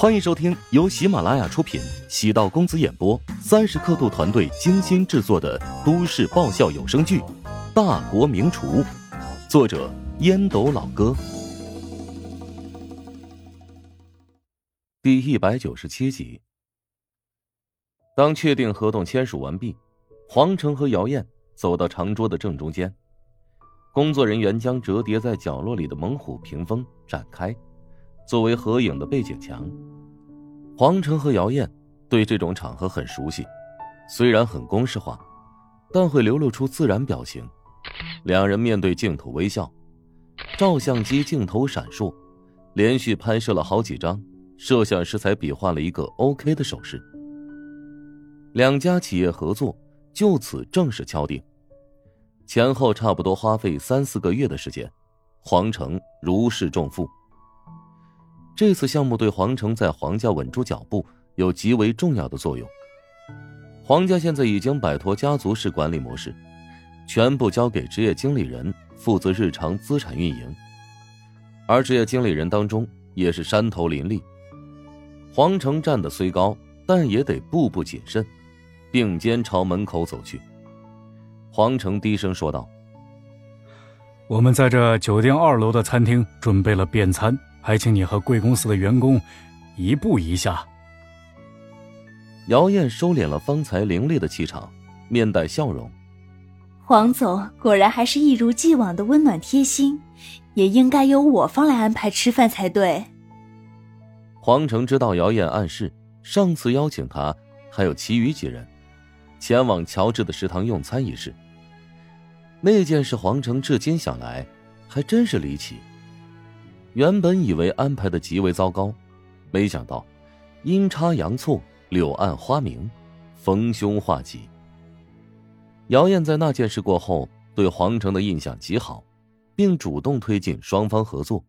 欢迎收听由喜马拉雅出品、喜道公子演播、三十刻度团队精心制作的都市爆笑有声剧《大国名厨》，作者烟斗老哥，第一百九十七集。当确定合同签署完毕，黄成和姚燕走到长桌的正中间，工作人员将折叠在角落里的猛虎屏风展开。作为合影的背景墙，黄成和姚燕对这种场合很熟悉，虽然很公式化，但会流露出自然表情。两人面对镜头微笑，照相机镜头闪烁，连续拍摄了好几张，摄像师才比划了一个 OK 的手势。两家企业合作就此正式敲定，前后差不多花费三四个月的时间，黄成如释重负。这次项目对黄城在皇家稳住脚步有极为重要的作用。皇家现在已经摆脱家族式管理模式，全部交给职业经理人负责日常资产运营，而职业经理人当中也是山头林立。皇城站得虽高，但也得步步谨慎，并肩朝门口走去。皇城低声说道：“我们在这酒店二楼的餐厅准备了便餐。”还请你和贵公司的员工一步一下。姚燕收敛了方才凌厉的气场，面带笑容。黄总果然还是一如既往的温暖贴心，也应该由我方来安排吃饭才对。黄成知道姚燕暗示上次邀请他还有其余几人前往乔治的食堂用餐一事。那件事，黄成至今想来还真是离奇。原本以为安排的极为糟糕，没想到阴差阳错，柳暗花明，逢凶化吉。姚燕在那件事过后对黄成的印象极好，并主动推进双方合作，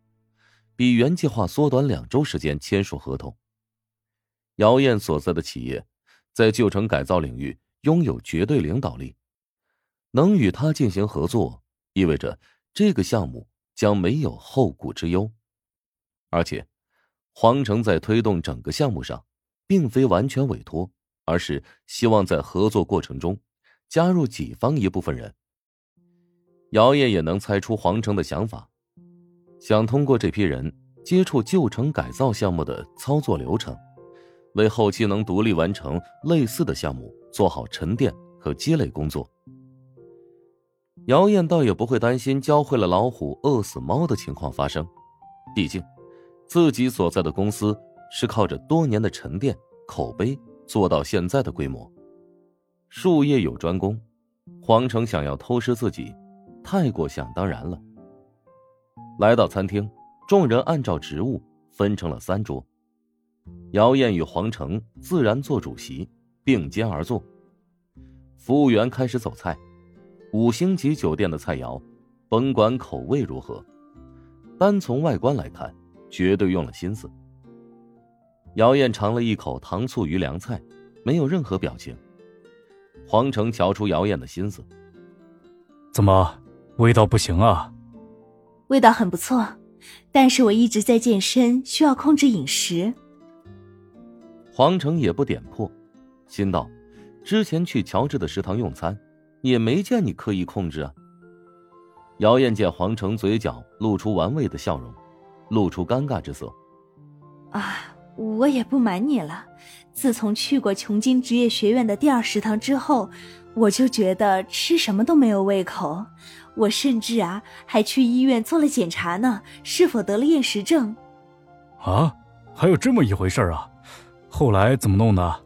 比原计划缩短两周时间签署合同。姚燕所在的企业在旧城改造领域拥有绝对领导力，能与他进行合作，意味着这个项目将没有后顾之忧。而且，皇城在推动整个项目上，并非完全委托，而是希望在合作过程中加入己方一部分人。姚燕也能猜出皇城的想法，想通过这批人接触旧城改造项目的操作流程，为后期能独立完成类似的项目做好沉淀和积累工作。姚燕倒也不会担心教会了老虎饿死猫的情况发生，毕竟。自己所在的公司是靠着多年的沉淀、口碑做到现在的规模。术业有专攻，黄成想要偷师自己，太过想当然了。来到餐厅，众人按照职务分成了三桌，姚燕与黄成自然做主席，并肩而坐。服务员开始走菜，五星级酒店的菜肴，甭管口味如何，单从外观来看。绝对用了心思。姚燕尝了一口糖醋鱼凉菜，没有任何表情。黄成瞧出姚燕的心思，怎么味道不行啊？味道很不错，但是我一直在健身，需要控制饮食。黄成也不点破，心道：之前去乔治的食堂用餐，也没见你刻意控制啊。姚燕见黄成嘴角露出玩味的笑容。露出尴尬之色。啊，我也不瞒你了，自从去过琼金职业学院的第二食堂之后，我就觉得吃什么都没有胃口。我甚至啊，还去医院做了检查呢，是否得了厌食症？啊，还有这么一回事啊？后来怎么弄的？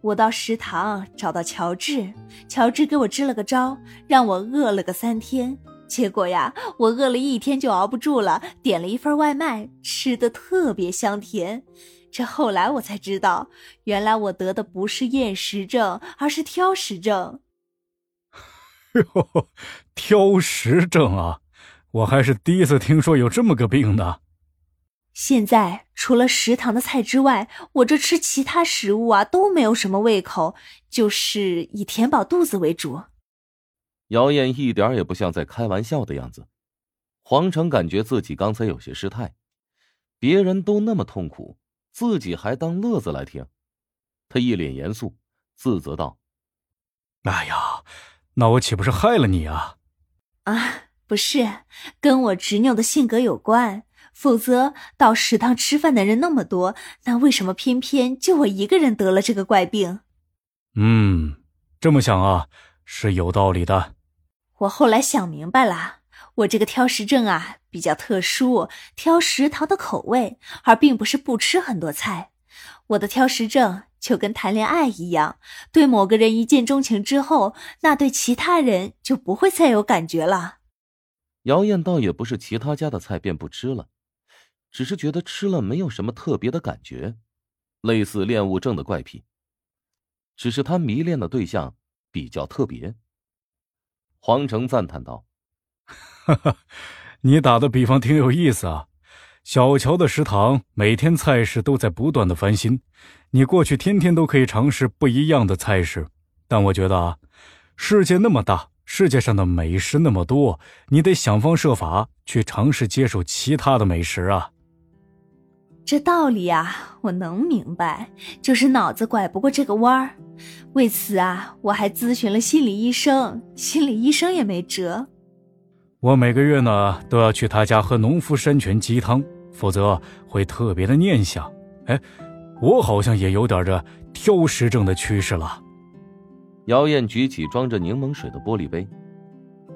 我到食堂找到乔治，乔治给我支了个招，让我饿了个三天。结果呀，我饿了一天就熬不住了，点了一份外卖，吃的特别香甜。这后来我才知道，原来我得的不是厌食症，而是挑食症。哟，挑食症啊，我还是第一次听说有这么个病呢。现在除了食堂的菜之外，我这吃其他食物啊都没有什么胃口，就是以填饱肚子为主。姚燕一点也不像在开玩笑的样子，黄成感觉自己刚才有些失态，别人都那么痛苦，自己还当乐子来听。他一脸严肃，自责道：“哎呀，那我岂不是害了你啊？”啊，不是，跟我执拗的性格有关。否则，到食堂吃饭的人那么多，那为什么偏偏就我一个人得了这个怪病？嗯，这么想啊，是有道理的。我后来想明白了，我这个挑食症啊比较特殊，挑食堂的口味，而并不是不吃很多菜。我的挑食症就跟谈恋爱一样，对某个人一见钟情之后，那对其他人就不会再有感觉了。姚燕倒也不是其他家的菜便不吃了。只是觉得吃了没有什么特别的感觉，类似恋物症的怪癖。只是他迷恋的对象比较特别。黄成赞叹道：“哈哈，你打的比方挺有意思啊！小乔的食堂每天菜式都在不断的翻新，你过去天天都可以尝试不一样的菜式。但我觉得啊，世界那么大，世界上的美食那么多，你得想方设法去尝试接受其他的美食啊。”这道理啊，我能明白，就是脑子拐不过这个弯儿。为此啊，我还咨询了心理医生，心理医生也没辙。我每个月呢都要去他家喝农夫山泉鸡汤，否则会特别的念想。哎，我好像也有点这挑食症的趋势了。姚燕举起装着柠檬水的玻璃杯，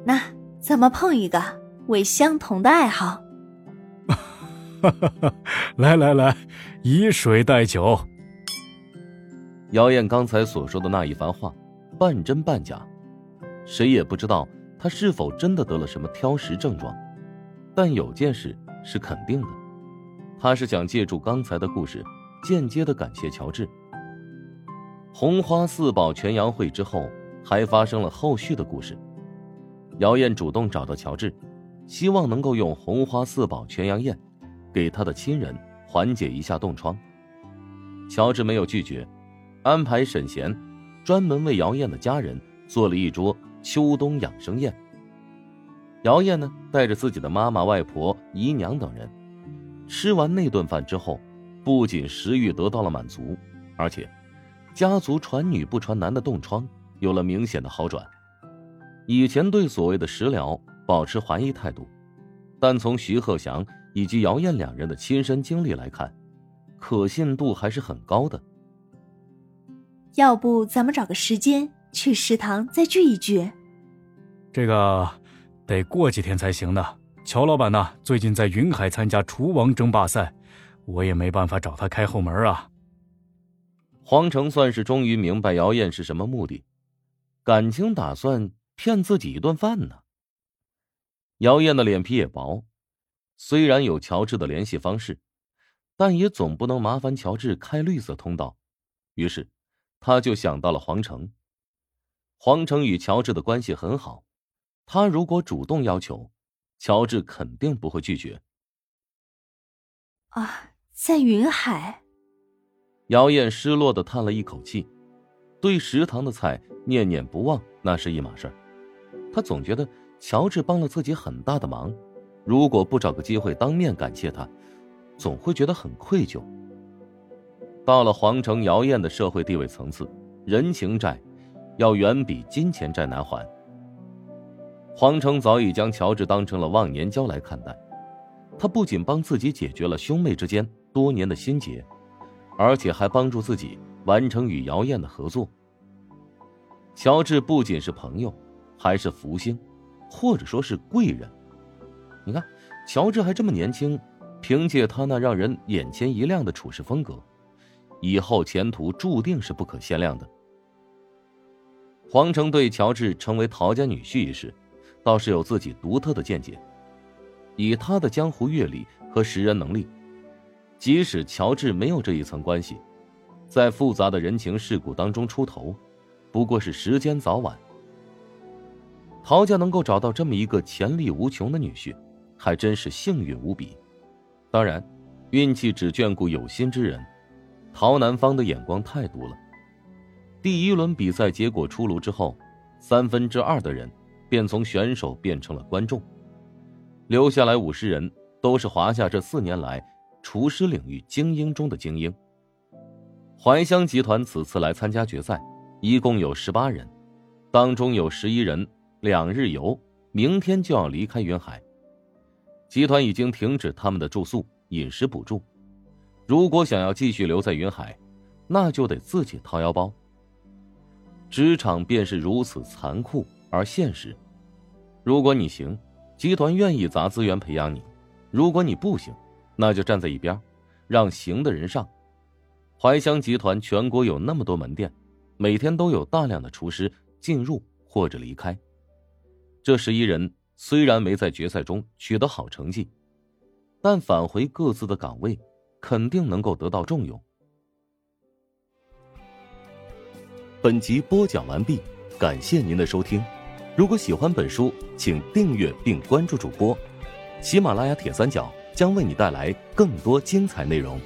那咱们碰一个，为相同的爱好。来来来，以水代酒。姚燕刚才所说的那一番话，半真半假，谁也不知道她是否真的得了什么挑食症状。但有件事是肯定的，她是想借助刚才的故事，间接的感谢乔治。红花四宝全羊会之后，还发生了后续的故事。姚燕主动找到乔治，希望能够用红花四宝全羊宴。给他的亲人缓解一下冻疮，乔治没有拒绝，安排沈贤专门为姚燕的家人做了一桌秋冬养生宴。姚燕呢，带着自己的妈妈、外婆、姨娘等人，吃完那顿饭之后，不仅食欲得到了满足，而且家族传女不传男的冻疮有了明显的好转。以前对所谓的食疗保持怀疑态度，但从徐鹤祥。以及姚燕两人的亲身经历来看，可信度还是很高的。要不咱们找个时间去食堂再聚一聚？这个得过几天才行呢。乔老板呢，最近在云海参加厨王争霸赛，我也没办法找他开后门啊。黄成算是终于明白姚燕是什么目的，感情打算骗自己一顿饭呢。姚燕的脸皮也薄。虽然有乔治的联系方式，但也总不能麻烦乔治开绿色通道。于是，他就想到了黄成。黄成与乔治的关系很好，他如果主动要求，乔治肯定不会拒绝。啊，在云海。姚燕失落的叹了一口气，对食堂的菜念念不忘，那是一码事儿。他总觉得乔治帮了自己很大的忙。如果不找个机会当面感谢他，总会觉得很愧疚。到了皇城姚燕的社会地位层次，人情债要远比金钱债难还。皇城早已将乔治当成了忘年交来看待，他不仅帮自己解决了兄妹之间多年的心结，而且还帮助自己完成与姚燕的合作。乔治不仅是朋友，还是福星，或者说是贵人。你看，乔治还这么年轻，凭借他那让人眼前一亮的处事风格，以后前途注定是不可限量的。黄成对乔治成为陶家女婿一事，倒是有自己独特的见解。以他的江湖阅历和识人能力，即使乔治没有这一层关系，在复杂的人情世故当中出头，不过是时间早晚。陶家能够找到这么一个潜力无穷的女婿。还真是幸运无比，当然，运气只眷顾有心之人。陶南方的眼光太毒了。第一轮比赛结果出炉之后，三分之二的人便从选手变成了观众，留下来五十人都是华夏这四年来厨师领域精英中的精英。怀香集团此次来参加决赛，一共有十八人，当中有十一人两日游，明天就要离开云海。集团已经停止他们的住宿、饮食补助。如果想要继续留在云海，那就得自己掏腰包。职场便是如此残酷而现实。如果你行，集团愿意砸资源培养你；如果你不行，那就站在一边，让行的人上。怀香集团全国有那么多门店，每天都有大量的厨师进入或者离开。这十一人虽然没在决赛中取得好成绩，但返回各自的岗位，肯定能够得到重用。本集播讲完毕，感谢您的收听。如果喜欢本书，请订阅并关注主播。喜马拉雅铁三角将为你带来更多精彩内容。